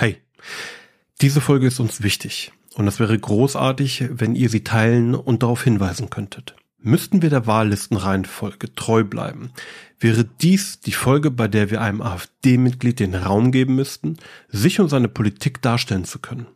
Hey, diese Folge ist uns wichtig und es wäre großartig, wenn ihr sie teilen und darauf hinweisen könntet. Müssten wir der Wahllistenreihenfolge treu bleiben, wäre dies die Folge, bei der wir einem AfD-Mitglied den Raum geben müssten, sich und seine Politik darstellen zu können.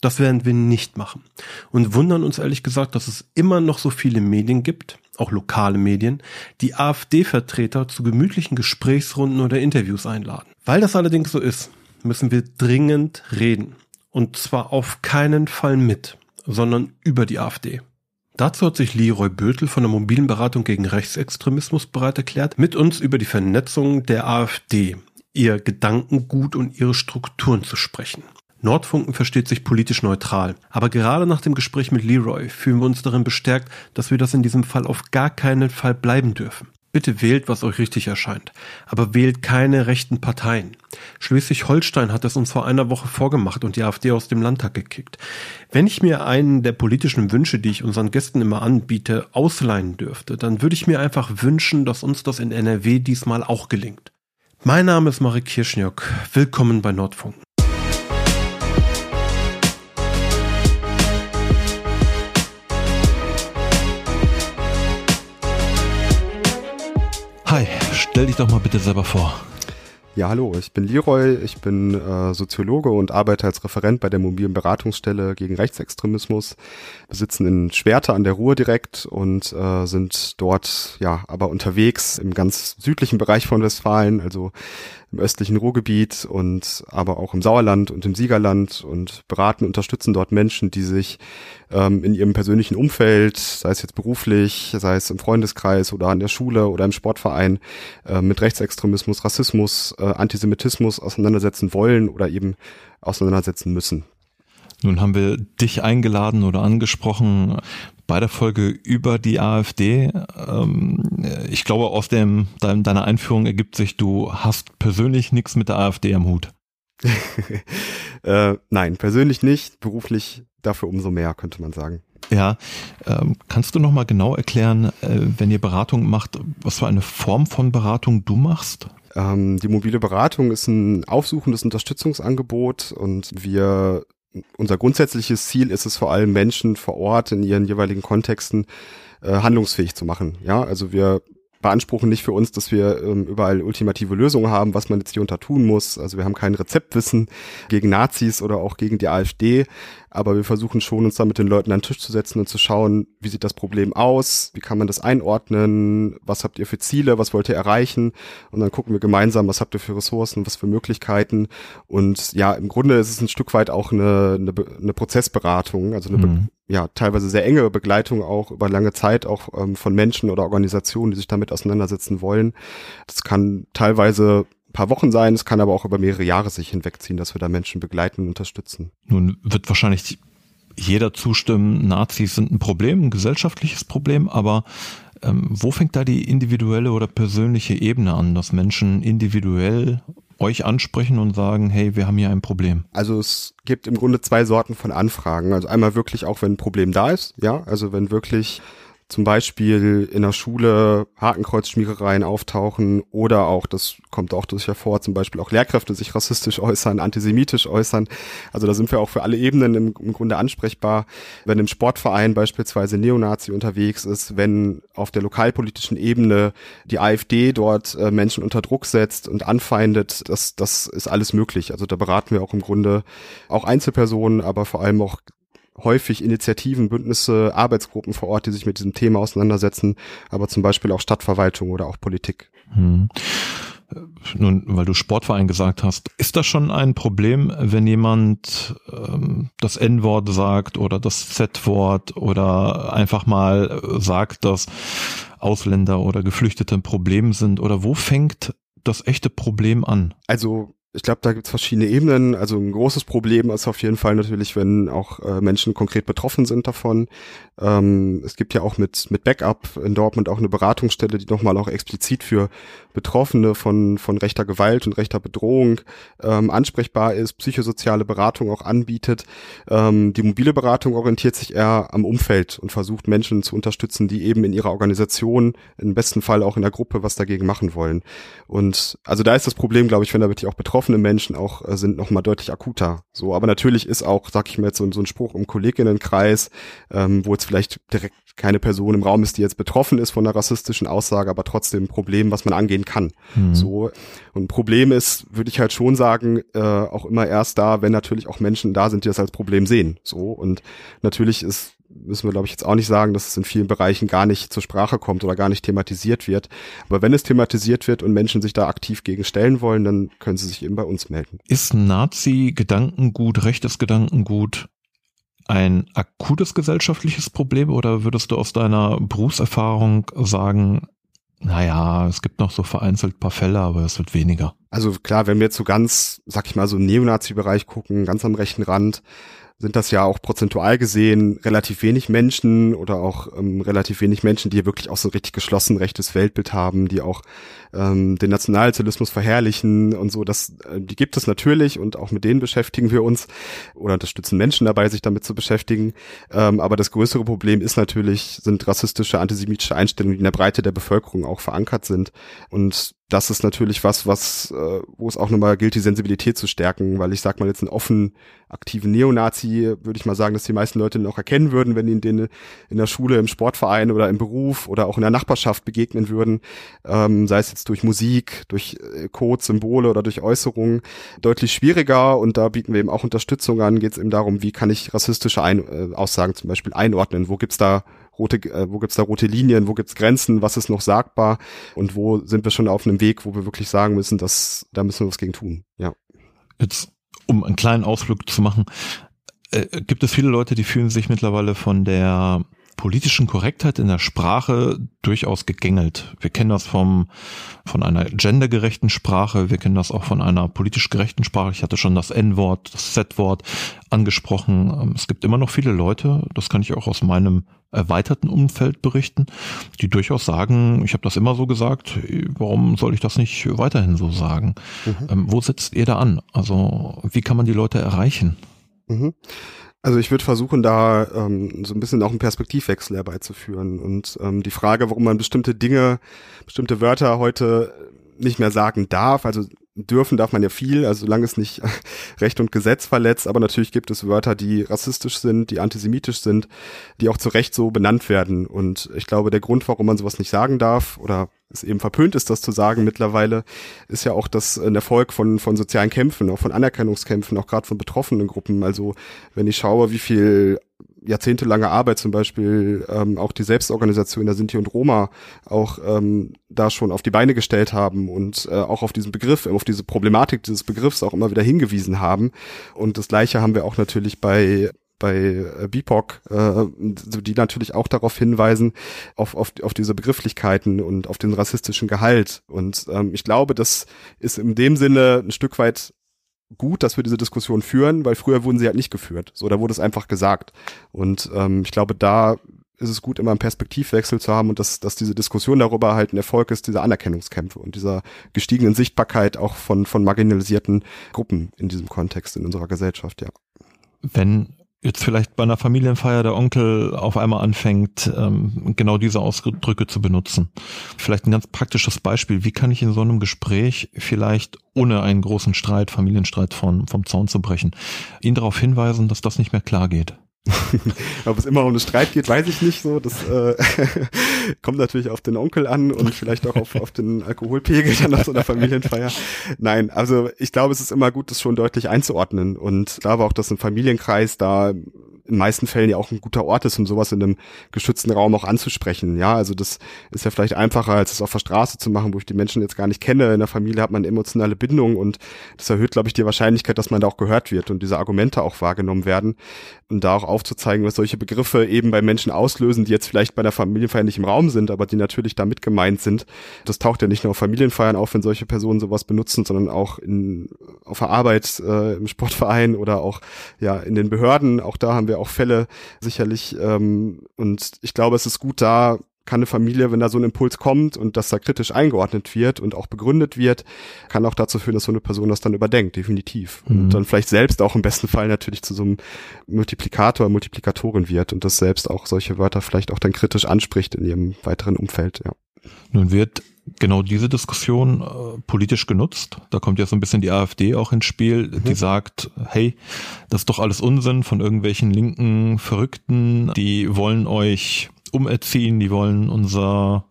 Das werden wir nicht machen und wundern uns ehrlich gesagt, dass es immer noch so viele Medien gibt, auch lokale Medien, die AfD-Vertreter zu gemütlichen Gesprächsrunden oder Interviews einladen. Weil das allerdings so ist, müssen wir dringend reden. Und zwar auf keinen Fall mit, sondern über die AfD. Dazu hat sich Leroy Bötel von der mobilen Beratung gegen Rechtsextremismus bereit erklärt, mit uns über die Vernetzung der AfD, ihr Gedankengut und ihre Strukturen zu sprechen. Nordfunken versteht sich politisch neutral, aber gerade nach dem Gespräch mit Leroy fühlen wir uns darin bestärkt, dass wir das in diesem Fall auf gar keinen Fall bleiben dürfen. Bitte wählt, was euch richtig erscheint. Aber wählt keine rechten Parteien. Schleswig-Holstein hat es uns vor einer Woche vorgemacht und die AfD aus dem Landtag gekickt. Wenn ich mir einen der politischen Wünsche, die ich unseren Gästen immer anbiete, ausleihen dürfte, dann würde ich mir einfach wünschen, dass uns das in NRW diesmal auch gelingt. Mein Name ist Marek Kirschniok. Willkommen bei Nordfunken. Hi, stell dich doch mal bitte selber vor. Ja, hallo, ich bin Leroy, ich bin äh, Soziologe und arbeite als Referent bei der mobilen Beratungsstelle gegen Rechtsextremismus. Wir sitzen in Schwerte an der Ruhr direkt und äh, sind dort ja aber unterwegs im ganz südlichen Bereich von Westfalen, also im östlichen Ruhrgebiet und aber auch im Sauerland und im Siegerland und beraten, unterstützen dort Menschen, die sich ähm, in ihrem persönlichen Umfeld, sei es jetzt beruflich, sei es im Freundeskreis oder an der Schule oder im Sportverein, äh, mit Rechtsextremismus, Rassismus, äh, Antisemitismus auseinandersetzen wollen oder eben auseinandersetzen müssen. Nun haben wir dich eingeladen oder angesprochen bei der Folge über die AfD. Ähm, ich glaube, aus dem, deiner Einführung ergibt sich, du hast persönlich nichts mit der AfD am Hut. äh, nein, persönlich nicht, beruflich dafür umso mehr, könnte man sagen. Ja, ähm, kannst du nochmal genau erklären, äh, wenn ihr Beratung macht, was für eine Form von Beratung du machst? Ähm, die mobile Beratung ist ein aufsuchendes Unterstützungsangebot und wir unser grundsätzliches Ziel ist es vor allem Menschen vor Ort in ihren jeweiligen Kontexten äh, handlungsfähig zu machen. Ja, also wir beanspruchen nicht für uns, dass wir ähm, überall ultimative Lösungen haben, was man jetzt hier unter tun muss. Also wir haben kein Rezeptwissen gegen Nazis oder auch gegen die AfD, aber wir versuchen schon, uns da mit den Leuten an den Tisch zu setzen und zu schauen, wie sieht das Problem aus, wie kann man das einordnen, was habt ihr für Ziele, was wollt ihr erreichen? Und dann gucken wir gemeinsam, was habt ihr für Ressourcen, was für Möglichkeiten? Und ja, im Grunde ist es ein Stück weit auch eine, eine, eine Prozessberatung, also eine mhm. Ja, teilweise sehr enge Begleitung auch über lange Zeit auch ähm, von Menschen oder Organisationen, die sich damit auseinandersetzen wollen. Das kann teilweise paar Wochen sein, es kann aber auch über mehrere Jahre sich hinwegziehen, dass wir da Menschen begleiten und unterstützen. Nun wird wahrscheinlich jeder zustimmen, Nazis sind ein Problem, ein gesellschaftliches Problem, aber ähm, wo fängt da die individuelle oder persönliche Ebene an, dass Menschen individuell euch ansprechen und sagen, hey, wir haben hier ein Problem? Also es gibt im Grunde zwei Sorten von Anfragen. Also einmal wirklich auch, wenn ein Problem da ist, ja, also wenn wirklich zum Beispiel in der Schule Hakenkreuzschmierereien auftauchen oder auch, das kommt auch durch hervor, zum Beispiel auch Lehrkräfte sich rassistisch äußern, antisemitisch äußern. Also da sind wir auch für alle Ebenen im, im Grunde ansprechbar. Wenn im Sportverein beispielsweise Neonazi unterwegs ist, wenn auf der lokalpolitischen Ebene die AfD dort äh, Menschen unter Druck setzt und anfeindet, das, das ist alles möglich. Also da beraten wir auch im Grunde auch Einzelpersonen, aber vor allem auch häufig Initiativen, Bündnisse, Arbeitsgruppen vor Ort, die sich mit diesem Thema auseinandersetzen, aber zum Beispiel auch Stadtverwaltung oder auch Politik. Hm. Nun, weil du Sportverein gesagt hast, ist das schon ein Problem, wenn jemand ähm, das N-Wort sagt oder das Z-Wort oder einfach mal sagt, dass Ausländer oder Geflüchtete ein Problem sind? Oder wo fängt das echte Problem an? Also ich glaube, da gibt es verschiedene Ebenen. Also ein großes Problem ist auf jeden Fall natürlich, wenn auch äh, Menschen konkret betroffen sind davon. Ähm, es gibt ja auch mit, mit Backup in Dortmund auch eine Beratungsstelle, die nochmal auch explizit für Betroffene von, von rechter Gewalt und rechter Bedrohung ähm, ansprechbar ist, psychosoziale Beratung auch anbietet. Ähm, die mobile Beratung orientiert sich eher am Umfeld und versucht Menschen zu unterstützen, die eben in ihrer Organisation, im besten Fall auch in der Gruppe, was dagegen machen wollen. Und also da ist das Problem, glaube ich, wenn da wirklich auch betroffen betroffenen Menschen auch äh, sind noch mal deutlich akuter. So, aber natürlich ist auch, sag ich mal jetzt so, so ein Spruch im Kolleginnenkreis, ähm, wo jetzt vielleicht direkt keine Person im Raum ist, die jetzt betroffen ist von einer rassistischen Aussage, aber trotzdem ein Problem, was man angehen kann. Mhm. So und ein Problem ist, würde ich halt schon sagen, äh, auch immer erst da, wenn natürlich auch Menschen da sind, die das als Problem sehen. So und natürlich ist müssen wir, glaube ich, jetzt auch nicht sagen, dass es in vielen Bereichen gar nicht zur Sprache kommt oder gar nicht thematisiert wird. Aber wenn es thematisiert wird und Menschen sich da aktiv gegen stellen wollen, dann können sie sich eben bei uns melden. Ist Nazi-Gedankengut, rechtes Gedankengut ein akutes gesellschaftliches Problem oder würdest du aus deiner Berufserfahrung sagen, naja, es gibt noch so vereinzelt paar Fälle, aber es wird weniger. Also klar, wenn wir jetzt so ganz, sag ich mal, so im Neonazi-Bereich gucken, ganz am rechten Rand, sind das ja auch prozentual gesehen relativ wenig Menschen oder auch ähm, relativ wenig Menschen, die wirklich auch so ein richtig geschlossen rechtes Weltbild haben, die auch ähm, den Nationalsozialismus verherrlichen und so. Das, äh, die gibt es natürlich und auch mit denen beschäftigen wir uns oder unterstützen Menschen dabei, sich damit zu beschäftigen. Ähm, aber das größere Problem ist natürlich, sind rassistische, antisemitische Einstellungen, die in der Breite der Bevölkerung auch verankert sind. Und das ist natürlich was, was, äh, wo es auch nochmal gilt, die Sensibilität zu stärken, weil ich sag mal jetzt einen offen aktiven Neonazi, würde ich mal sagen, dass die meisten Leute ihn auch erkennen würden, wenn ihnen den in der Schule, im Sportverein oder im Beruf oder auch in der Nachbarschaft begegnen würden, ähm, sei es jetzt durch Musik, durch äh, Code, Symbole oder durch Äußerungen, deutlich schwieriger. Und da bieten wir eben auch Unterstützung an, geht es eben darum, wie kann ich rassistische Ein äh, Aussagen zum Beispiel einordnen, wo gibt's da rote, äh, wo gibt's da rote Linien, wo gibt's Grenzen, was ist noch sagbar und wo sind wir schon auf einem Weg, wo wir wirklich sagen müssen, dass da müssen wir was gegen tun. Ja. Jetzt, um einen kleinen Ausflug zu machen, äh, gibt es viele Leute, die fühlen sich mittlerweile von der politischen Korrektheit in der Sprache durchaus gegängelt. Wir kennen das vom, von einer gendergerechten Sprache, wir kennen das auch von einer politisch gerechten Sprache. Ich hatte schon das N-Wort, das Z-Wort angesprochen. Ähm, es gibt immer noch viele Leute, das kann ich auch aus meinem erweiterten Umfeld berichten, die durchaus sagen, ich habe das immer so gesagt, warum soll ich das nicht weiterhin so sagen? Mhm. Ähm, wo setzt ihr da an? Also wie kann man die Leute erreichen? Mhm. Also ich würde versuchen, da ähm, so ein bisschen auch einen Perspektivwechsel herbeizuführen. Und ähm, die Frage, warum man bestimmte Dinge, bestimmte Wörter heute nicht mehr sagen darf, also dürfen darf man ja viel, also solange es nicht Recht und Gesetz verletzt, aber natürlich gibt es Wörter, die rassistisch sind, die antisemitisch sind, die auch zu Recht so benannt werden. Und ich glaube, der Grund, warum man sowas nicht sagen darf oder es eben verpönt ist, das zu sagen mittlerweile, ist ja auch das ein Erfolg von, von sozialen Kämpfen, auch von Anerkennungskämpfen, auch gerade von betroffenen Gruppen. Also wenn ich schaue, wie viel jahrzehntelange Arbeit zum Beispiel ähm, auch die Selbstorganisation der Sinti und Roma auch ähm, da schon auf die Beine gestellt haben und äh, auch auf diesen Begriff, auf diese Problematik dieses Begriffs auch immer wieder hingewiesen haben. Und das Gleiche haben wir auch natürlich bei bei äh, BIPOC, äh, die natürlich auch darauf hinweisen, auf, auf, auf diese Begrifflichkeiten und auf den rassistischen Gehalt. Und ähm, ich glaube, das ist in dem Sinne ein Stück weit gut, dass wir diese Diskussion führen, weil früher wurden sie halt nicht geführt. So, da wurde es einfach gesagt. Und ähm, ich glaube, da ist es gut, immer einen Perspektivwechsel zu haben und dass, dass diese Diskussion darüber halt ein Erfolg ist, dieser Anerkennungskämpfe und dieser gestiegenen Sichtbarkeit auch von, von marginalisierten Gruppen in diesem Kontext in unserer Gesellschaft, ja. Wenn jetzt vielleicht bei einer Familienfeier der Onkel auf einmal anfängt, ähm, genau diese Ausdrücke zu benutzen. Vielleicht ein ganz praktisches Beispiel. Wie kann ich in so einem Gespräch vielleicht ohne einen großen Streit, Familienstreit von, vom Zaun zu brechen, ihn darauf hinweisen, dass das nicht mehr klar geht? Ob es immer um den Streit geht, weiß ich nicht so. Das äh, kommt natürlich auf den Onkel an und vielleicht auch auf, auf den Alkoholpegel dann auf so einer Familienfeier. Nein, also ich glaube, es ist immer gut, das schon deutlich einzuordnen. Und da war auch, dass ein Familienkreis da in meisten Fällen ja auch ein guter Ort ist, um sowas in einem geschützten Raum auch anzusprechen. Ja, also das ist ja vielleicht einfacher, als es auf der Straße zu machen, wo ich die Menschen jetzt gar nicht kenne. In der Familie hat man emotionale Bindung und das erhöht, glaube ich, die Wahrscheinlichkeit, dass man da auch gehört wird und diese Argumente auch wahrgenommen werden. Und da auch aufzuzeigen, was solche Begriffe eben bei Menschen auslösen, die jetzt vielleicht bei der Familienfeier nicht im Raum sind, aber die natürlich damit gemeint sind. Das taucht ja nicht nur auf Familienfeiern auf, wenn solche Personen sowas benutzen, sondern auch in, auf der Arbeit, äh, im Sportverein oder auch ja in den Behörden. Auch da haben wir auch Fälle sicherlich. Ähm, und ich glaube, es ist gut da, kann eine Familie, wenn da so ein Impuls kommt und dass da kritisch eingeordnet wird und auch begründet wird, kann auch dazu führen, dass so eine Person das dann überdenkt, definitiv. Mhm. Und dann vielleicht selbst auch im besten Fall natürlich zu so einem Multiplikator, Multiplikatorin wird und das selbst auch solche Wörter vielleicht auch dann kritisch anspricht in ihrem weiteren Umfeld, ja. Nun wird genau diese Diskussion äh, politisch genutzt. Da kommt ja so ein bisschen die AfD auch ins Spiel, die mhm. sagt, hey, das ist doch alles Unsinn von irgendwelchen linken Verrückten, die wollen euch umerziehen, die wollen unser,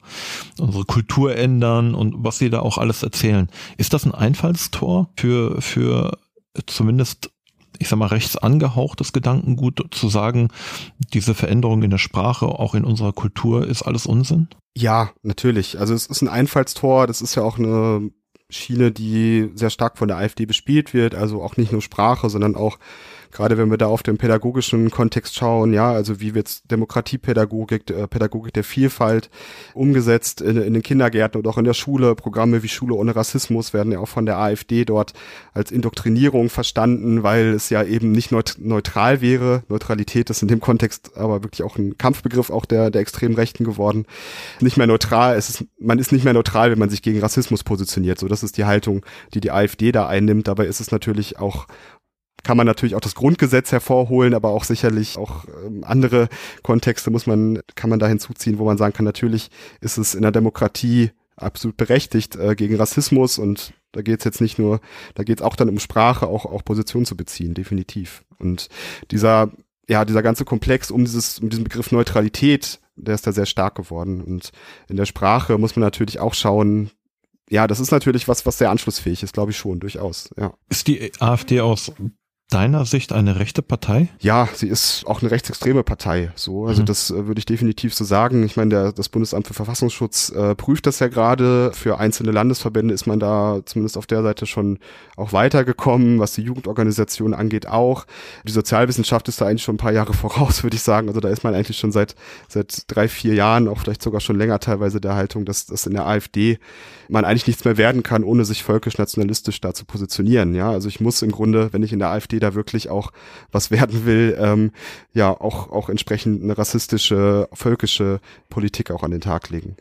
unsere Kultur ändern und was sie da auch alles erzählen. Ist das ein Einfallstor für, für zumindest ich sag mal, rechts angehauchtes Gedankengut zu sagen, diese Veränderung in der Sprache, auch in unserer Kultur, ist alles Unsinn? Ja, natürlich. Also es ist ein Einfallstor, das ist ja auch eine Schiene, die sehr stark von der AfD bespielt wird, also auch nicht nur Sprache, sondern auch gerade wenn wir da auf den pädagogischen Kontext schauen, ja, also wie wird Demokratiepädagogik, äh, Pädagogik der Vielfalt umgesetzt in, in den Kindergärten und auch in der Schule. Programme wie Schule ohne Rassismus werden ja auch von der AfD dort als Indoktrinierung verstanden, weil es ja eben nicht neutral wäre. Neutralität ist in dem Kontext aber wirklich auch ein Kampfbegriff auch der, der extremen Rechten geworden. Nicht mehr neutral, es ist, man ist nicht mehr neutral, wenn man sich gegen Rassismus positioniert. So, das ist die Haltung, die die AfD da einnimmt. Dabei ist es natürlich auch kann man natürlich auch das Grundgesetz hervorholen, aber auch sicherlich auch ähm, andere Kontexte muss man, kann man da hinzuziehen, wo man sagen kann, natürlich ist es in der Demokratie absolut berechtigt äh, gegen Rassismus und da geht es jetzt nicht nur, da geht es auch dann um Sprache, auch, auch Position zu beziehen, definitiv. Und dieser, ja, dieser ganze Komplex um dieses, um diesen Begriff Neutralität, der ist da sehr stark geworden. Und in der Sprache muss man natürlich auch schauen, ja, das ist natürlich was, was sehr anschlussfähig ist, glaube ich schon, durchaus, ja. Ist die AfD aus deiner Sicht eine rechte Partei? Ja, sie ist auch eine rechtsextreme Partei. So, also mhm. das äh, würde ich definitiv so sagen. Ich meine, der, das Bundesamt für Verfassungsschutz äh, prüft das ja gerade. Für einzelne Landesverbände ist man da zumindest auf der Seite schon auch weitergekommen, was die Jugendorganisation angeht auch. Die Sozialwissenschaft ist da eigentlich schon ein paar Jahre voraus, würde ich sagen. Also da ist man eigentlich schon seit seit drei, vier Jahren, auch vielleicht sogar schon länger teilweise der Haltung, dass, dass in der AfD man eigentlich nichts mehr werden kann, ohne sich völkisch-nationalistisch da zu positionieren. Ja, also ich muss im Grunde, wenn ich in der AfD da wirklich auch was werden will, ähm, ja, auch, auch entsprechend eine rassistische, völkische Politik auch an den Tag legen.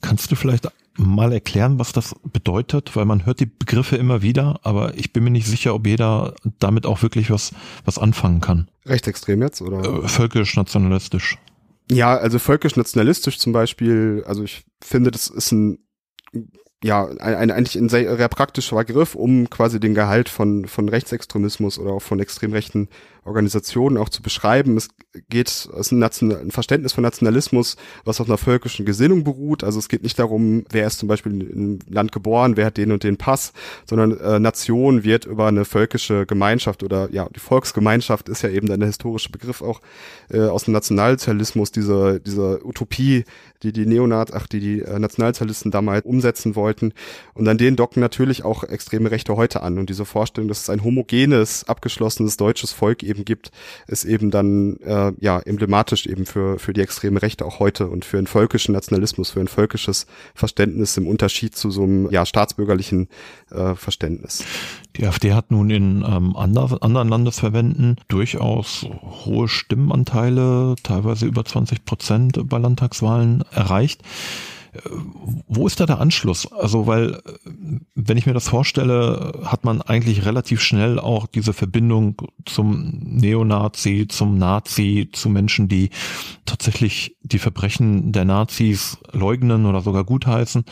Kannst du vielleicht mal erklären, was das bedeutet? Weil man hört die Begriffe immer wieder, aber ich bin mir nicht sicher, ob jeder damit auch wirklich was, was anfangen kann. Rechtsextrem jetzt, oder? Äh, völkisch-nationalistisch. Ja, also völkisch-nationalistisch zum Beispiel, also ich finde, das ist ein ja, ein, ein, eigentlich ein sehr praktischer Begriff, um quasi den Gehalt von, von Rechtsextremismus oder auch von extrem rechten Organisationen auch zu beschreiben. Es geht, es ist ein, Verständnis von Nationalismus, was auf einer völkischen Gesinnung beruht. Also es geht nicht darum, wer ist zum Beispiel im Land geboren, wer hat den und den Pass, sondern äh, Nation wird über eine völkische Gemeinschaft oder ja, die Volksgemeinschaft ist ja eben dann der historische Begriff auch äh, aus dem Nationalsozialismus, diese, diese Utopie, die die Neonat, ach, die die äh, Nationalsozialisten damals umsetzen wollten. Und an denen docken natürlich auch extreme Rechte heute an. Und diese Vorstellung, dass es ein homogenes, abgeschlossenes deutsches Volk eben gibt, ist eben dann äh, ja emblematisch eben für, für die extreme Rechte auch heute und für einen völkischen Nationalismus, für ein völkisches Verständnis im Unterschied zu so einem ja, staatsbürgerlichen äh, Verständnis. Die AfD hat nun in ähm, ander, anderen Landesverbänden durchaus hohe Stimmenanteile, teilweise über 20 Prozent bei Landtagswahlen erreicht. Wo ist da der Anschluss? Also, weil, wenn ich mir das vorstelle, hat man eigentlich relativ schnell auch diese Verbindung zum Neonazi, zum Nazi, zu Menschen, die tatsächlich die Verbrechen der Nazis leugnen oder sogar gutheißen.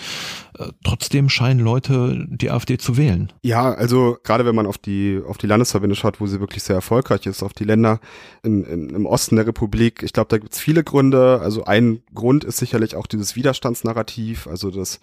Äh, trotzdem scheinen Leute die AfD zu wählen. Ja, also gerade wenn man auf die auf die Landesverbände schaut, wo sie wirklich sehr erfolgreich ist, auf die Länder in, in, im Osten der Republik, ich glaube, da gibt es viele Gründe. Also ein Grund ist sicherlich auch dieses Widerstandsnarrativ, also dass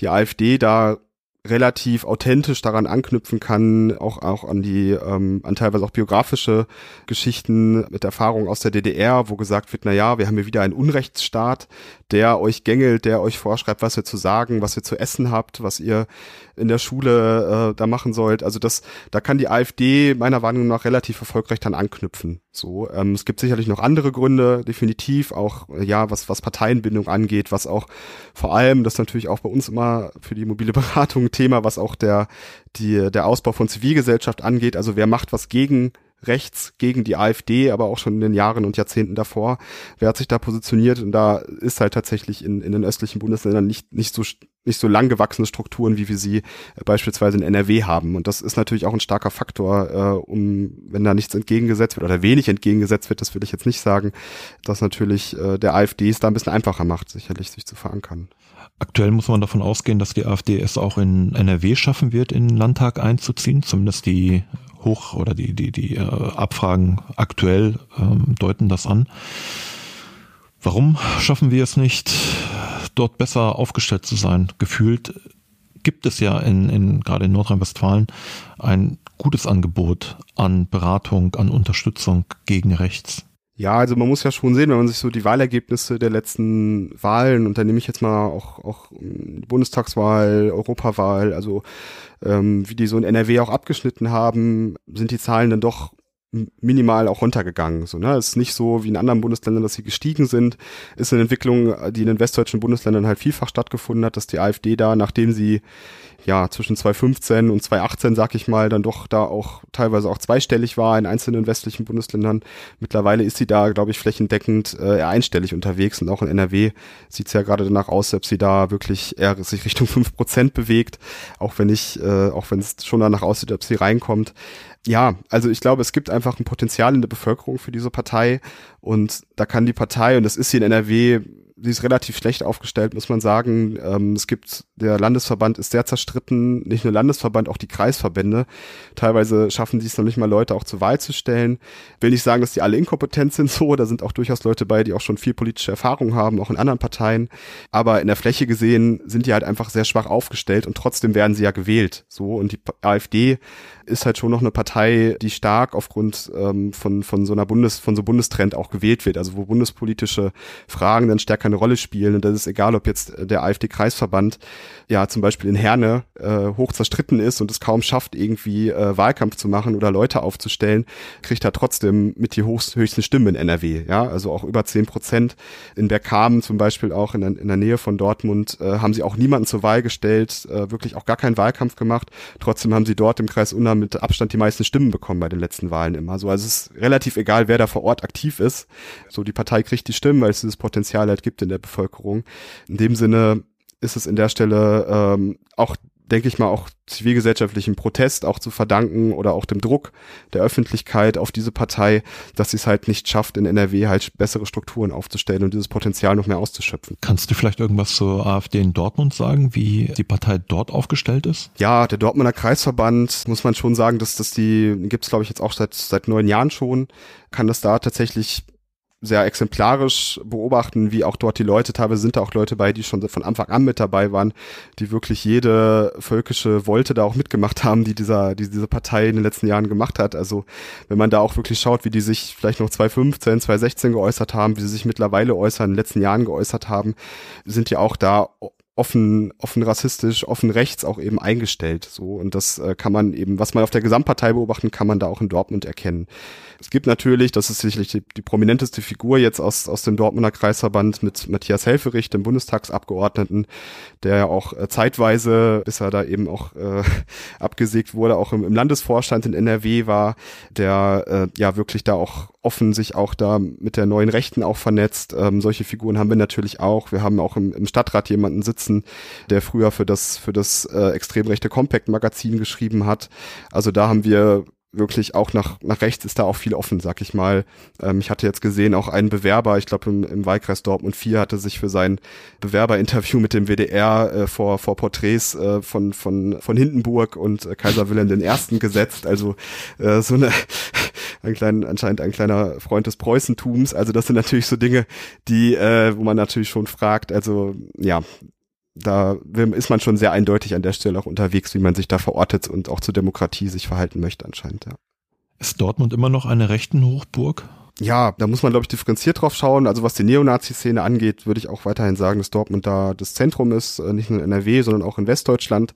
die AfD da relativ authentisch daran anknüpfen kann, auch auch an die ähm, an teilweise auch biografische Geschichten mit Erfahrungen aus der DDR, wo gesagt wird, na ja, wir haben hier wieder einen Unrechtsstaat, der euch gängelt, der euch vorschreibt, was ihr zu sagen, was ihr zu essen habt, was ihr in der Schule äh, da machen sollt. Also das, da kann die AfD meiner Wahrnehmung nach relativ erfolgreich dann anknüpfen. So, ähm, es gibt sicherlich noch andere Gründe, definitiv auch äh, ja, was was Parteienbindung angeht, was auch vor allem, das ist natürlich auch bei uns immer für die mobile Beratung ein Thema, was auch der die der Ausbau von Zivilgesellschaft angeht. Also wer macht was gegen rechts gegen die AfD, aber auch schon in den Jahren und Jahrzehnten davor. Wer hat sich da positioniert? Und da ist halt tatsächlich in, in den östlichen Bundesländern nicht, nicht so nicht so lang gewachsene Strukturen, wie wir sie äh, beispielsweise in NRW haben. Und das ist natürlich auch ein starker Faktor, äh, um, wenn da nichts entgegengesetzt wird oder wenig entgegengesetzt wird, das will ich jetzt nicht sagen, dass natürlich äh, der AfD es da ein bisschen einfacher macht, sicherlich sich zu verankern. Aktuell muss man davon ausgehen, dass die AfD es auch in NRW schaffen wird, in den Landtag einzuziehen. Zumindest die Hoch- oder die, die, die äh, Abfragen aktuell ähm, deuten das an. Warum schaffen wir es nicht, dort besser aufgestellt zu sein? Gefühlt gibt es ja in, in gerade in Nordrhein-Westfalen ein gutes Angebot an Beratung, an Unterstützung gegen rechts. Ja, also man muss ja schon sehen, wenn man sich so die Wahlergebnisse der letzten Wahlen, und da nehme ich jetzt mal auch, auch Bundestagswahl, Europawahl, also ähm, wie die so in NRW auch abgeschnitten haben, sind die Zahlen dann doch minimal auch runtergegangen. So, ne? Es ist nicht so wie in anderen Bundesländern, dass sie gestiegen sind. Ist eine Entwicklung, die in den westdeutschen Bundesländern halt vielfach stattgefunden hat, dass die AfD da, nachdem sie ja, zwischen 2015 und 2018, sag ich mal, dann doch da auch teilweise auch zweistellig war in einzelnen westlichen Bundesländern. Mittlerweile ist sie da, glaube ich, flächendeckend äh, eher einstellig unterwegs und auch in NRW sieht es ja gerade danach aus, ob sie da wirklich eher sich Richtung fünf Prozent bewegt, auch wenn ich, äh, auch wenn es schon danach aussieht, ob sie reinkommt. Ja, also ich glaube, es gibt einfach ein Potenzial in der Bevölkerung für diese Partei und da kann die Partei, und das ist sie in NRW sie ist relativ schlecht aufgestellt, muss man sagen. Ähm, es gibt, der Landesverband ist sehr zerstritten, nicht nur Landesverband, auch die Kreisverbände. Teilweise schaffen sie es noch nicht mal, Leute auch zur Wahl zu stellen. Will nicht sagen, dass die alle inkompetent sind, so, da sind auch durchaus Leute bei, die auch schon viel politische Erfahrung haben, auch in anderen Parteien. Aber in der Fläche gesehen sind die halt einfach sehr schwach aufgestellt und trotzdem werden sie ja gewählt, so. Und die AfD ist halt schon noch eine Partei, die stark aufgrund ähm, von, von so einer Bundes, von so Bundestrend auch gewählt wird, also wo bundespolitische Fragen dann stärker eine Rolle spielen. Und das ist egal, ob jetzt der AfD-Kreisverband ja zum Beispiel in Herne äh, hoch zerstritten ist und es kaum schafft, irgendwie äh, Wahlkampf zu machen oder Leute aufzustellen, kriegt er trotzdem mit die hochst, höchsten Stimmen in NRW. Ja, also auch über zehn Prozent. In Bergkamen zum Beispiel auch in der, in der Nähe von Dortmund äh, haben sie auch niemanden zur Wahl gestellt, äh, wirklich auch gar keinen Wahlkampf gemacht. Trotzdem haben sie dort im Kreis Unna mit Abstand die meisten Stimmen bekommen bei den letzten Wahlen immer. So, also es ist relativ egal, wer da vor Ort aktiv ist. So, die Partei kriegt die Stimmen, weil es dieses Potenzial halt gibt in der Bevölkerung. In dem Sinne ist es in der Stelle ähm, auch denke ich mal, auch zivilgesellschaftlichen Protest auch zu verdanken oder auch dem Druck der Öffentlichkeit auf diese Partei, dass sie es halt nicht schafft, in NRW halt bessere Strukturen aufzustellen und dieses Potenzial noch mehr auszuschöpfen. Kannst du vielleicht irgendwas zur AfD in Dortmund sagen, wie die Partei dort aufgestellt ist? Ja, der Dortmunder Kreisverband, muss man schon sagen, dass, dass die, gibt es glaube ich jetzt auch seit, seit neun Jahren schon, kann das da tatsächlich sehr exemplarisch beobachten, wie auch dort die Leute, teilweise sind da auch Leute bei, die schon von Anfang an mit dabei waren, die wirklich jede völkische Wolte da auch mitgemacht haben, die dieser, die diese Partei in den letzten Jahren gemacht hat. Also wenn man da auch wirklich schaut, wie die sich vielleicht noch 2015, 2016 geäußert haben, wie sie sich mittlerweile äußern, in den letzten Jahren geäußert haben, sind ja auch da offen, offen rassistisch, offen rechts auch eben eingestellt. So und das äh, kann man eben, was man auf der Gesamtpartei beobachten, kann man da auch in Dortmund erkennen. Es gibt natürlich, das ist sicherlich die, die prominenteste Figur jetzt aus aus dem Dortmunder Kreisverband mit Matthias Helferich, dem Bundestagsabgeordneten, der ja auch äh, zeitweise, bis er da eben auch äh, abgesägt wurde, auch im, im Landesvorstand in NRW war, der äh, ja wirklich da auch offen sich auch da mit der neuen Rechten auch vernetzt. Ähm, solche Figuren haben wir natürlich auch. Wir haben auch im, im Stadtrat jemanden sitzen, der früher für das für das äh, extrem rechte Compact Magazin geschrieben hat. Also da haben wir wirklich auch nach, nach rechts ist da auch viel offen, sag ich mal. Ähm, ich hatte jetzt gesehen, auch einen Bewerber, ich glaube im, im Wahlkreis Dortmund 4 hatte sich für sein Bewerberinterview mit dem WDR äh, vor, vor Porträts äh, von, von, von Hindenburg und äh, Kaiser Wilhelm I. gesetzt. Also äh, so eine ein klein, anscheinend ein kleiner Freund des Preußentums. Also das sind natürlich so Dinge, die, äh, wo man natürlich schon fragt, also ja, da ist man schon sehr eindeutig an der Stelle auch unterwegs, wie man sich da verortet und auch zur Demokratie sich verhalten möchte anscheinend, ja. Ist Dortmund immer noch eine rechten Hochburg? Ja, da muss man, glaube ich, differenziert drauf schauen. Also was die Neonazi-Szene angeht, würde ich auch weiterhin sagen, dass Dortmund da das Zentrum ist, äh, nicht nur in NRW, sondern auch in Westdeutschland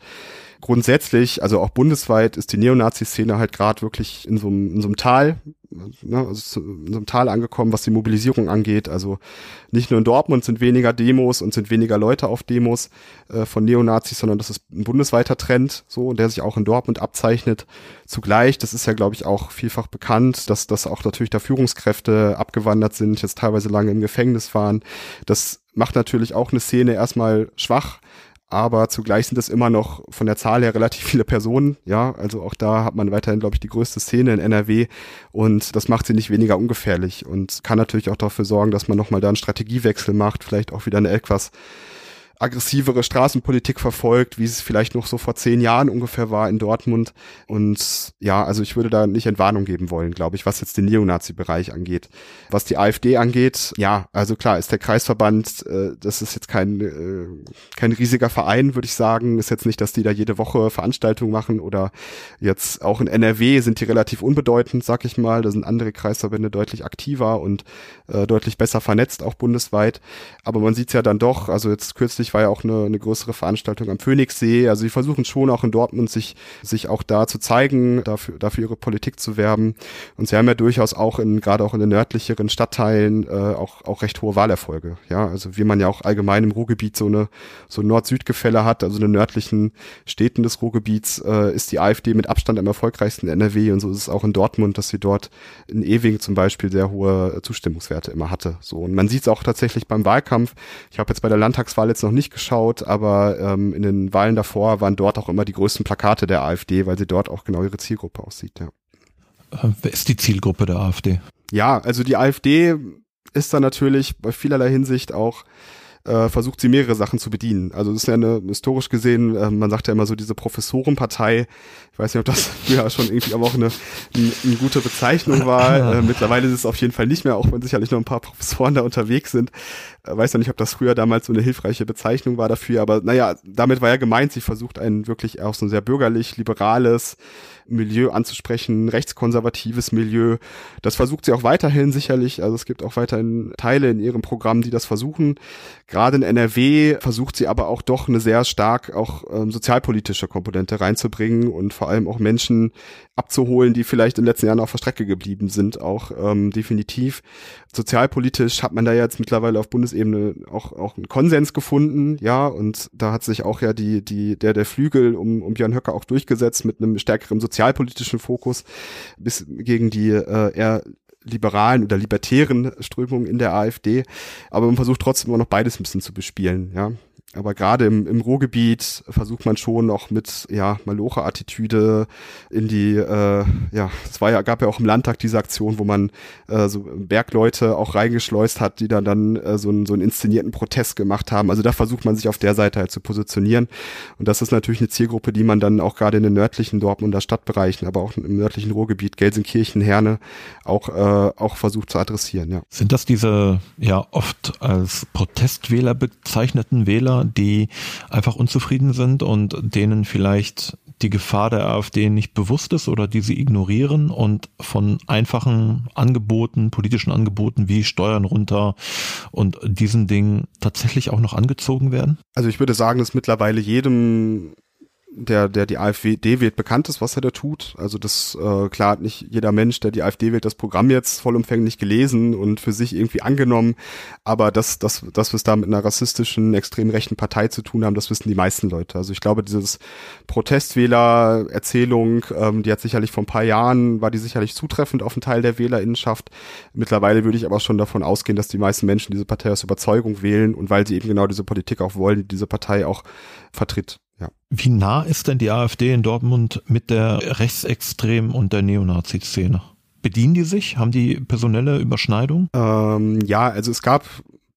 grundsätzlich, also auch bundesweit, ist die Neonazi-Szene halt gerade wirklich in so, einem, Tal, ne, also in so einem Tal angekommen, was die Mobilisierung angeht. Also nicht nur in Dortmund sind weniger Demos und sind weniger Leute auf Demos äh, von Neonazis, sondern das ist ein bundesweiter Trend, so, der sich auch in Dortmund abzeichnet. Zugleich, das ist ja, glaube ich, auch vielfach bekannt, dass, dass auch natürlich da Führungskräfte abgewandert sind, jetzt teilweise lange im Gefängnis waren. Das macht natürlich auch eine Szene erstmal schwach aber zugleich sind es immer noch von der Zahl her relativ viele Personen, ja, also auch da hat man weiterhin, glaube ich, die größte Szene in NRW und das macht sie nicht weniger ungefährlich. Und kann natürlich auch dafür sorgen, dass man nochmal da einen Strategiewechsel macht, vielleicht auch wieder eine etwas aggressivere Straßenpolitik verfolgt, wie es vielleicht noch so vor zehn Jahren ungefähr war in Dortmund. Und ja, also ich würde da nicht Entwarnung geben wollen, glaube ich, was jetzt den Neonazi-Bereich angeht. Was die AfD angeht, ja, also klar, ist der Kreisverband, äh, das ist jetzt kein, äh, kein riesiger Verein, würde ich sagen. Ist jetzt nicht, dass die da jede Woche Veranstaltungen machen oder jetzt auch in NRW sind die relativ unbedeutend, sag ich mal. Da sind andere Kreisverbände deutlich aktiver und äh, deutlich besser vernetzt, auch bundesweit. Aber man sieht es ja dann doch, also jetzt kürzlich kürzlich war ja auch eine, eine größere Veranstaltung am Phoenixsee. Also sie versuchen schon auch in Dortmund sich, sich auch da zu zeigen, dafür, dafür ihre Politik zu werben. Und sie haben ja durchaus auch in, gerade auch in den nördlicheren Stadtteilen, äh, auch, auch recht hohe Wahlerfolge. Ja, also wie man ja auch allgemein im Ruhrgebiet so eine, so Nord-Süd-Gefälle hat, also in den nördlichen Städten des Ruhrgebiets, äh, ist die AfD mit Abstand am erfolgreichsten in NRW und so ist es auch in Dortmund, dass sie dort in Ewing zum Beispiel sehr hohe Zustimmungswerte immer hatte. So. Und man sieht es auch tatsächlich beim Wahlkampf. Ich habe jetzt bei der Landtagswahl jetzt noch nicht geschaut, aber ähm, in den Wahlen davor waren dort auch immer die größten Plakate der AfD, weil sie dort auch genau ihre Zielgruppe aussieht, ja. Äh, wer ist die Zielgruppe der AfD? Ja, also die AfD ist da natürlich bei vielerlei Hinsicht auch äh, versucht sie mehrere Sachen zu bedienen. Also das ist ja eine, historisch gesehen, äh, man sagt ja immer so diese Professorenpartei. Ich weiß nicht, ob das früher schon irgendwie aber auch eine, eine, eine gute Bezeichnung war. Äh, mittlerweile ist es auf jeden Fall nicht mehr, auch wenn sicherlich noch ein paar Professoren da unterwegs sind. Äh, weiß ja nicht, ob das früher damals so eine hilfreiche Bezeichnung war dafür, aber naja, damit war ja gemeint, sie versucht ein wirklich auch so ein sehr bürgerlich, liberales, Milieu anzusprechen, rechtskonservatives Milieu. Das versucht sie auch weiterhin sicherlich. Also es gibt auch weiterhin Teile in ihrem Programm, die das versuchen. Gerade in NRW versucht sie aber auch doch eine sehr stark auch ähm, sozialpolitische Komponente reinzubringen und vor allem auch Menschen abzuholen, die vielleicht in den letzten Jahren auf der Strecke geblieben sind, auch ähm, definitiv. Sozialpolitisch hat man da jetzt mittlerweile auf Bundesebene auch, auch einen Konsens gefunden, ja, und da hat sich auch ja die, die, der, der Flügel um, um Björn Höcker auch durchgesetzt mit einem stärkeren sozialpolitischen Fokus bis gegen die äh, eher liberalen oder libertären Strömungen in der AfD. Aber man versucht trotzdem immer noch beides ein bisschen zu bespielen, ja. Aber gerade im, im Ruhrgebiet versucht man schon noch mit ja Maloche-Attitüde in die äh, ja es war ja gab ja auch im Landtag diese Aktion, wo man äh, so Bergleute auch reingeschleust hat, die dann dann äh, so, einen, so einen inszenierten Protest gemacht haben. Also da versucht man sich auf der Seite halt zu positionieren und das ist natürlich eine Zielgruppe, die man dann auch gerade in den nördlichen Dortmunder Stadtbereichen, aber auch im nördlichen Ruhrgebiet, Gelsenkirchen, Herne auch äh, auch versucht zu adressieren. Ja. Sind das diese ja oft als Protestwähler bezeichneten Wähler? Die einfach unzufrieden sind und denen vielleicht die Gefahr der AfD nicht bewusst ist oder die sie ignorieren und von einfachen Angeboten, politischen Angeboten wie Steuern runter und diesen Dingen tatsächlich auch noch angezogen werden? Also ich würde sagen, dass mittlerweile jedem der, der die AfD wählt, bekannt ist, was er da tut. Also das, äh, klar hat nicht jeder Mensch, der die AfD wählt, das Programm jetzt vollumfänglich gelesen und für sich irgendwie angenommen. Aber dass, dass, dass wir es da mit einer rassistischen, extrem rechten Partei zu tun haben, das wissen die meisten Leute. Also ich glaube, dieses Protestwähler-Erzählung, ähm, die hat sicherlich vor ein paar Jahren, war die sicherlich zutreffend auf einen Teil der Wählerinnenschaft. Mittlerweile würde ich aber schon davon ausgehen, dass die meisten Menschen diese Partei aus Überzeugung wählen und weil sie eben genau diese Politik auch wollen, die diese Partei auch vertritt. Ja. Wie nah ist denn die AfD in Dortmund mit der Rechtsextremen und der Neonazi-Szene? Bedienen die sich? Haben die personelle Überschneidung? Ähm, ja, also es gab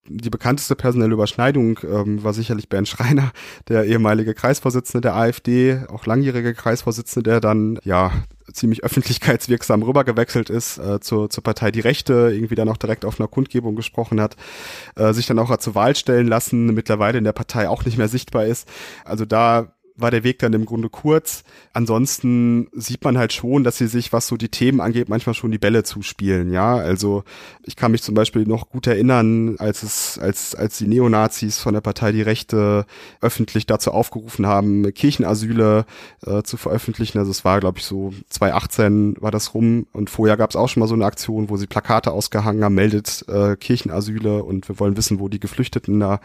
die bekannteste personelle Überschneidung ähm, war sicherlich Bernd Schreiner, der ehemalige Kreisvorsitzende der AfD, auch langjährige Kreisvorsitzende, der dann ja ziemlich öffentlichkeitswirksam rübergewechselt ist äh, zur, zur Partei Die Rechte, irgendwie dann auch direkt auf einer Kundgebung gesprochen hat, äh, sich dann auch zur Wahl stellen lassen, mittlerweile in der Partei auch nicht mehr sichtbar ist. Also da war der Weg dann im Grunde kurz. Ansonsten sieht man halt schon, dass sie sich, was so die Themen angeht, manchmal schon die Bälle zuspielen. Ja, also ich kann mich zum Beispiel noch gut erinnern, als es, als, als die Neonazis von der Partei Die Rechte öffentlich dazu aufgerufen haben, Kirchenasyle äh, zu veröffentlichen. Also es war, glaube ich, so 2018 war das rum und vorher gab es auch schon mal so eine Aktion, wo sie Plakate ausgehangen haben, meldet äh, Kirchenasyle und wir wollen wissen, wo die Geflüchteten da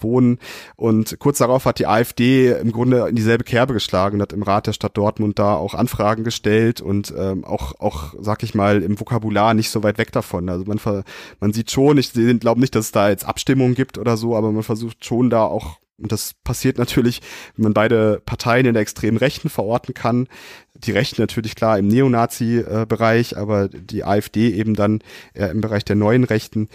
wohnen. Und kurz darauf hat die AfD im Grunde in dieselbe Kerbe geschlagen, hat im Rat der Stadt Dortmund da auch Anfragen gestellt und ähm, auch, auch, sag ich mal, im Vokabular nicht so weit weg davon. Also man, man sieht schon, ich glaube nicht, dass es da jetzt Abstimmungen gibt oder so, aber man versucht schon da auch Und das passiert natürlich, wenn man beide Parteien in der extremen Rechten verorten kann. Die Rechten natürlich klar im Neonazi-Bereich, aber die AfD eben dann eher im Bereich der neuen Rechten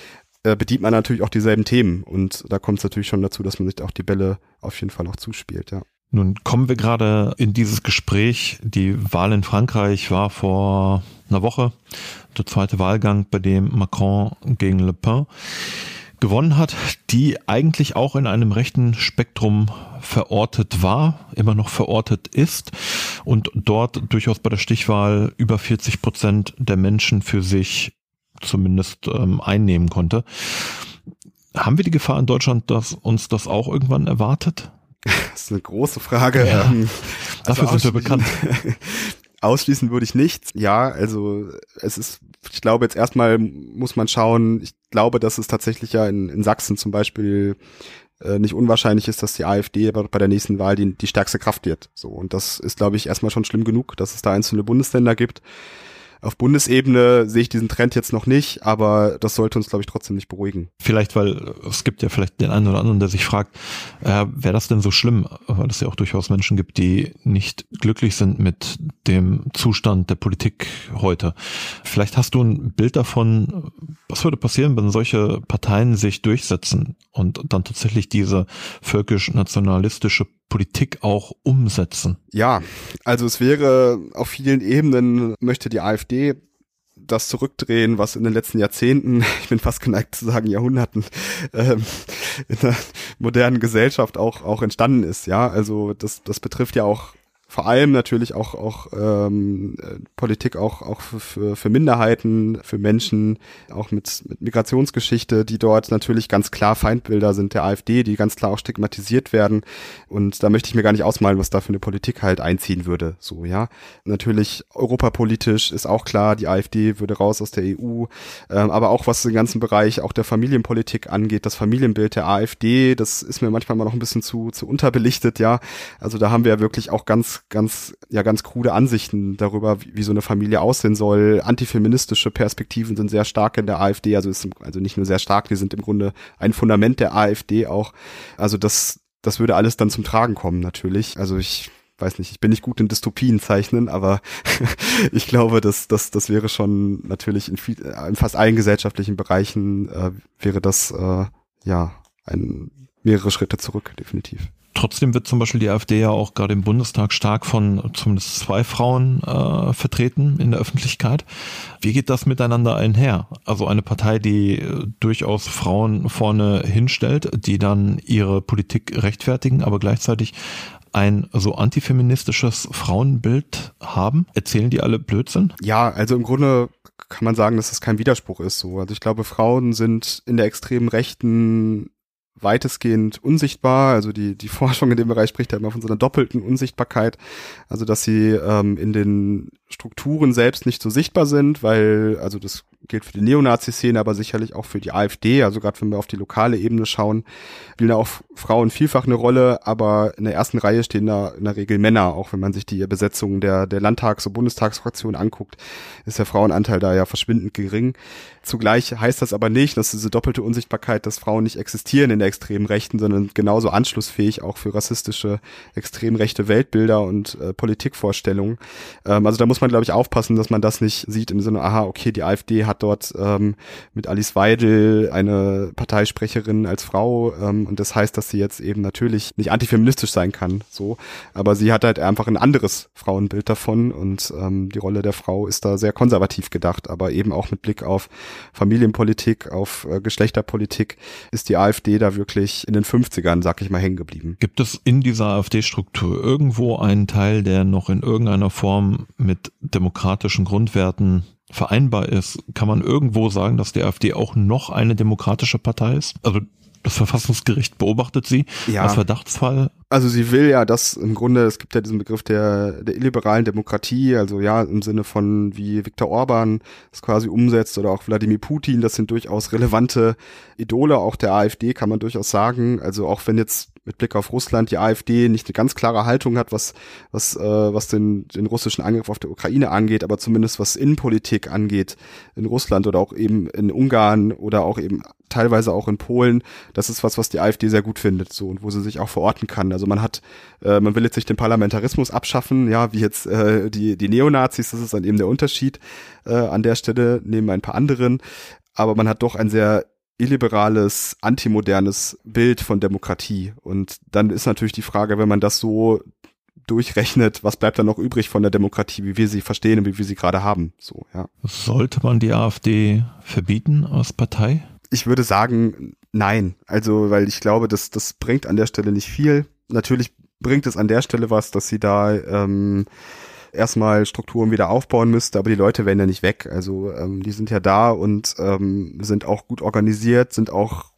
äh, bedient man natürlich auch dieselben Themen. Und da kommt es natürlich schon dazu, dass man sich auch die Bälle auf jeden Fall auch zuspielt, ja. Nun kommen wir gerade in dieses Gespräch. Die Wahl in Frankreich war vor einer Woche, der zweite Wahlgang, bei dem Macron gegen Le Pen gewonnen hat, die eigentlich auch in einem rechten Spektrum verortet war, immer noch verortet ist und dort durchaus bei der Stichwahl über 40 Prozent der Menschen für sich zumindest ähm, einnehmen konnte. Haben wir die Gefahr in Deutschland, dass uns das auch irgendwann erwartet? Das ist eine große Frage. Ja, ähm, dafür also sind wir bekannt. Ausschließen würde ich nichts. Ja, also es ist, ich glaube jetzt erstmal muss man schauen, ich glaube, dass es tatsächlich ja in, in Sachsen zum Beispiel äh, nicht unwahrscheinlich ist, dass die AfD bei der nächsten Wahl die, die stärkste Kraft wird. So und das ist, glaube ich, erstmal schon schlimm genug, dass es da einzelne Bundesländer gibt, auf Bundesebene sehe ich diesen Trend jetzt noch nicht, aber das sollte uns, glaube ich, trotzdem nicht beruhigen. Vielleicht, weil es gibt ja vielleicht den einen oder anderen, der sich fragt, äh, wäre das denn so schlimm? Weil es ja auch durchaus Menschen gibt, die nicht glücklich sind mit dem Zustand der Politik heute. Vielleicht hast du ein Bild davon, was würde passieren, wenn solche Parteien sich durchsetzen und dann tatsächlich diese völkisch-nationalistische Politik auch umsetzen? Ja, also es wäre auf vielen Ebenen, möchte die AfD das zurückdrehen, was in den letzten Jahrzehnten, ich bin fast geneigt zu sagen Jahrhunderten, ähm, in der modernen Gesellschaft auch auch entstanden ist. Ja, also das das betrifft ja auch vor allem natürlich auch auch ähm, äh, Politik auch auch für, für Minderheiten, für Menschen, auch mit, mit Migrationsgeschichte, die dort natürlich ganz klar Feindbilder sind der AfD, die ganz klar auch stigmatisiert werden. Und da möchte ich mir gar nicht ausmalen, was da für eine Politik halt einziehen würde. So ja, natürlich europapolitisch ist auch klar, die AfD würde raus aus der EU, ähm, aber auch was den ganzen Bereich auch der Familienpolitik angeht, das Familienbild der AfD, das ist mir manchmal mal noch ein bisschen zu zu unterbelichtet. Ja, also da haben wir ja wirklich auch ganz ganz, ja, ganz krude Ansichten darüber, wie, wie so eine Familie aussehen soll. Antifeministische Perspektiven sind sehr stark in der AfD, also ist, also nicht nur sehr stark, die sind im Grunde ein Fundament der AfD auch. Also das, das würde alles dann zum Tragen kommen, natürlich. Also ich weiß nicht, ich bin nicht gut in Dystopien zeichnen, aber ich glaube, dass das, das wäre schon natürlich in, viel, in fast allen gesellschaftlichen Bereichen äh, wäre das äh, ja ein mehrere Schritte zurück, definitiv. Trotzdem wird zum Beispiel die AfD ja auch gerade im Bundestag stark von zumindest zwei Frauen äh, vertreten in der Öffentlichkeit. Wie geht das miteinander einher? Also eine Partei, die äh, durchaus Frauen vorne hinstellt, die dann ihre Politik rechtfertigen, aber gleichzeitig ein so antifeministisches Frauenbild haben? Erzählen die alle Blödsinn? Ja, also im Grunde kann man sagen, dass es kein Widerspruch ist so. Also ich glaube, Frauen sind in der extremen Rechten weitestgehend unsichtbar. Also die, die Forschung in dem Bereich spricht ja immer von so einer doppelten Unsichtbarkeit. Also dass sie ähm, in den Strukturen selbst nicht so sichtbar sind, weil, also das gilt für die Neonazi-Szene, aber sicherlich auch für die AfD. Also gerade wenn wir auf die lokale Ebene schauen, spielen da auch Frauen vielfach eine Rolle, aber in der ersten Reihe stehen da in der Regel Männer, auch wenn man sich die Besetzung der, der Landtags- und Bundestagsfraktion anguckt, ist der Frauenanteil da ja verschwindend gering. Zugleich heißt das aber nicht, dass diese doppelte Unsichtbarkeit, dass Frauen nicht existieren in der extremen Rechten, sondern genauso anschlussfähig auch für rassistische, extrem rechte Weltbilder und äh, Politikvorstellungen. Ähm, also da muss man, glaube ich, aufpassen, dass man das nicht sieht im Sinne, aha, okay, die AfD hat dort ähm, mit Alice Weidel eine Parteisprecherin als Frau ähm, und das heißt, dass sie jetzt eben natürlich nicht antifeministisch sein kann, so, aber sie hat halt einfach ein anderes Frauenbild davon und ähm, die Rolle der Frau ist da sehr konservativ gedacht, aber eben auch mit Blick auf Familienpolitik, auf äh, Geschlechterpolitik ist die AfD da wirklich in den 50ern, sag ich mal, hängen geblieben. Gibt es in dieser AfD-Struktur irgendwo einen Teil, der noch in irgendeiner Form mit demokratischen Grundwerten vereinbar ist? Kann man irgendwo sagen, dass die AfD auch noch eine demokratische Partei ist? Also das Verfassungsgericht beobachtet sie ja. als Verdachtsfall Also sie will ja, dass im Grunde, es gibt ja diesen Begriff der, der illiberalen Demokratie, also ja, im Sinne von wie Viktor Orban es quasi umsetzt oder auch Wladimir Putin, das sind durchaus relevante Idole, auch der AfD kann man durchaus sagen. Also auch wenn jetzt mit Blick auf Russland die AfD nicht eine ganz klare Haltung hat, was, was, äh, was den, den russischen Angriff auf der Ukraine angeht, aber zumindest was Innenpolitik angeht in Russland oder auch eben in Ungarn oder auch eben teilweise auch in Polen, das ist was, was die AfD sehr gut findet, so und wo sie sich auch verorten kann. Also man hat, äh, man will jetzt nicht den Parlamentarismus abschaffen, ja, wie jetzt äh, die die Neonazis, das ist dann eben der Unterschied äh, an der Stelle neben ein paar anderen, aber man hat doch ein sehr illiberales, antimodernes Bild von Demokratie. Und dann ist natürlich die Frage, wenn man das so durchrechnet, was bleibt dann noch übrig von der Demokratie, wie wir sie verstehen und wie wir sie gerade haben. So, ja. Sollte man die AfD verbieten als Partei? Ich würde sagen, nein. Also, weil ich glaube, das, das bringt an der Stelle nicht viel. Natürlich bringt es an der Stelle was, dass sie da ähm, erstmal Strukturen wieder aufbauen müsste, aber die Leute werden ja nicht weg. Also ähm, die sind ja da und ähm, sind auch gut organisiert, sind auch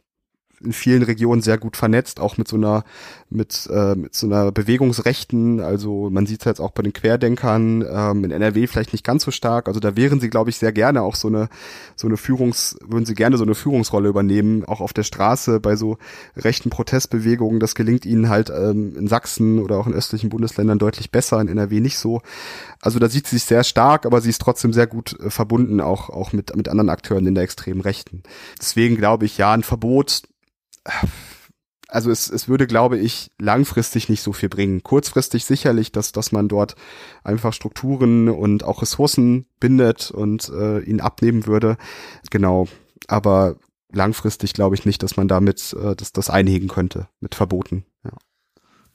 in vielen Regionen sehr gut vernetzt, auch mit so einer mit, äh, mit so einer Bewegungsrechten. Also man sieht es jetzt auch bei den Querdenkern ähm, in NRW vielleicht nicht ganz so stark. Also da wären sie, glaube ich, sehr gerne auch so eine so eine Führungs würden sie gerne so eine Führungsrolle übernehmen, auch auf der Straße bei so rechten Protestbewegungen. Das gelingt ihnen halt ähm, in Sachsen oder auch in östlichen Bundesländern deutlich besser, in NRW nicht so. Also da sieht sie sich sehr stark, aber sie ist trotzdem sehr gut äh, verbunden auch auch mit mit anderen Akteuren in der extremen Rechten. Deswegen glaube ich, ja, ein Verbot also es, es würde, glaube ich, langfristig nicht so viel bringen. Kurzfristig sicherlich, dass, dass man dort einfach Strukturen und auch Ressourcen bindet und äh, ihn abnehmen würde. Genau. Aber langfristig glaube ich nicht, dass man damit äh, das, das einhegen könnte mit Verboten. Ja.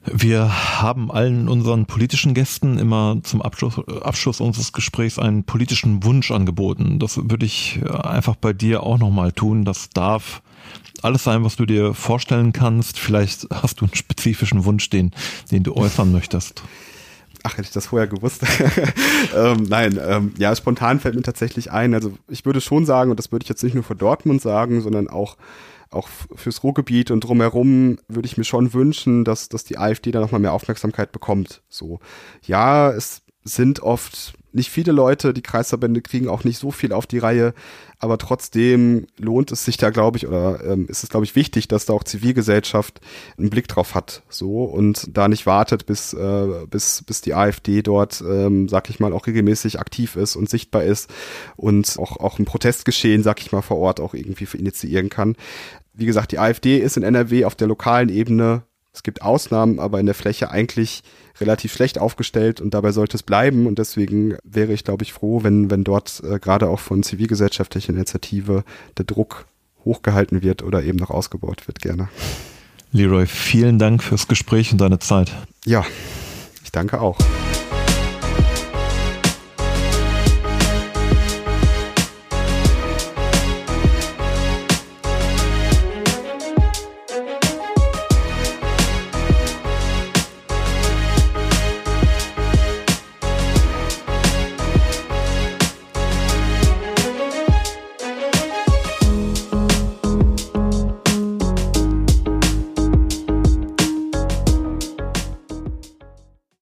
Wir haben allen unseren politischen Gästen immer zum Abschluss, Abschluss unseres Gesprächs einen politischen Wunsch angeboten. Das würde ich äh, einfach bei dir auch nochmal tun. Das darf alles sein, was du dir vorstellen kannst. Vielleicht hast du einen spezifischen Wunsch, den, den du äußern möchtest. Ach, hätte ich das vorher gewusst. ähm, nein, ähm, ja, spontan fällt mir tatsächlich ein. Also ich würde schon sagen, und das würde ich jetzt nicht nur für Dortmund sagen, sondern auch auch fürs Ruhrgebiet und drumherum würde ich mir schon wünschen, dass, dass die AfD da nochmal mehr Aufmerksamkeit bekommt. So, ja, es sind oft nicht viele Leute, die Kreisverbände kriegen auch nicht so viel auf die Reihe, aber trotzdem lohnt es sich da, glaube ich, oder ähm, ist es, glaube ich, wichtig, dass da auch Zivilgesellschaft einen Blick drauf hat, so und da nicht wartet, bis äh, bis bis die AfD dort, ähm, sag ich mal, auch regelmäßig aktiv ist und sichtbar ist und auch auch ein Protestgeschehen, sag ich mal, vor Ort auch irgendwie initiieren kann. Wie gesagt, die AfD ist in NRW auf der lokalen Ebene es gibt Ausnahmen, aber in der Fläche eigentlich relativ schlecht aufgestellt und dabei sollte es bleiben. Und deswegen wäre ich, glaube ich, froh, wenn, wenn dort äh, gerade auch von zivilgesellschaftlicher Initiative der Druck hochgehalten wird oder eben noch ausgebaut wird, gerne. Leroy, vielen Dank fürs Gespräch und deine Zeit. Ja, ich danke auch.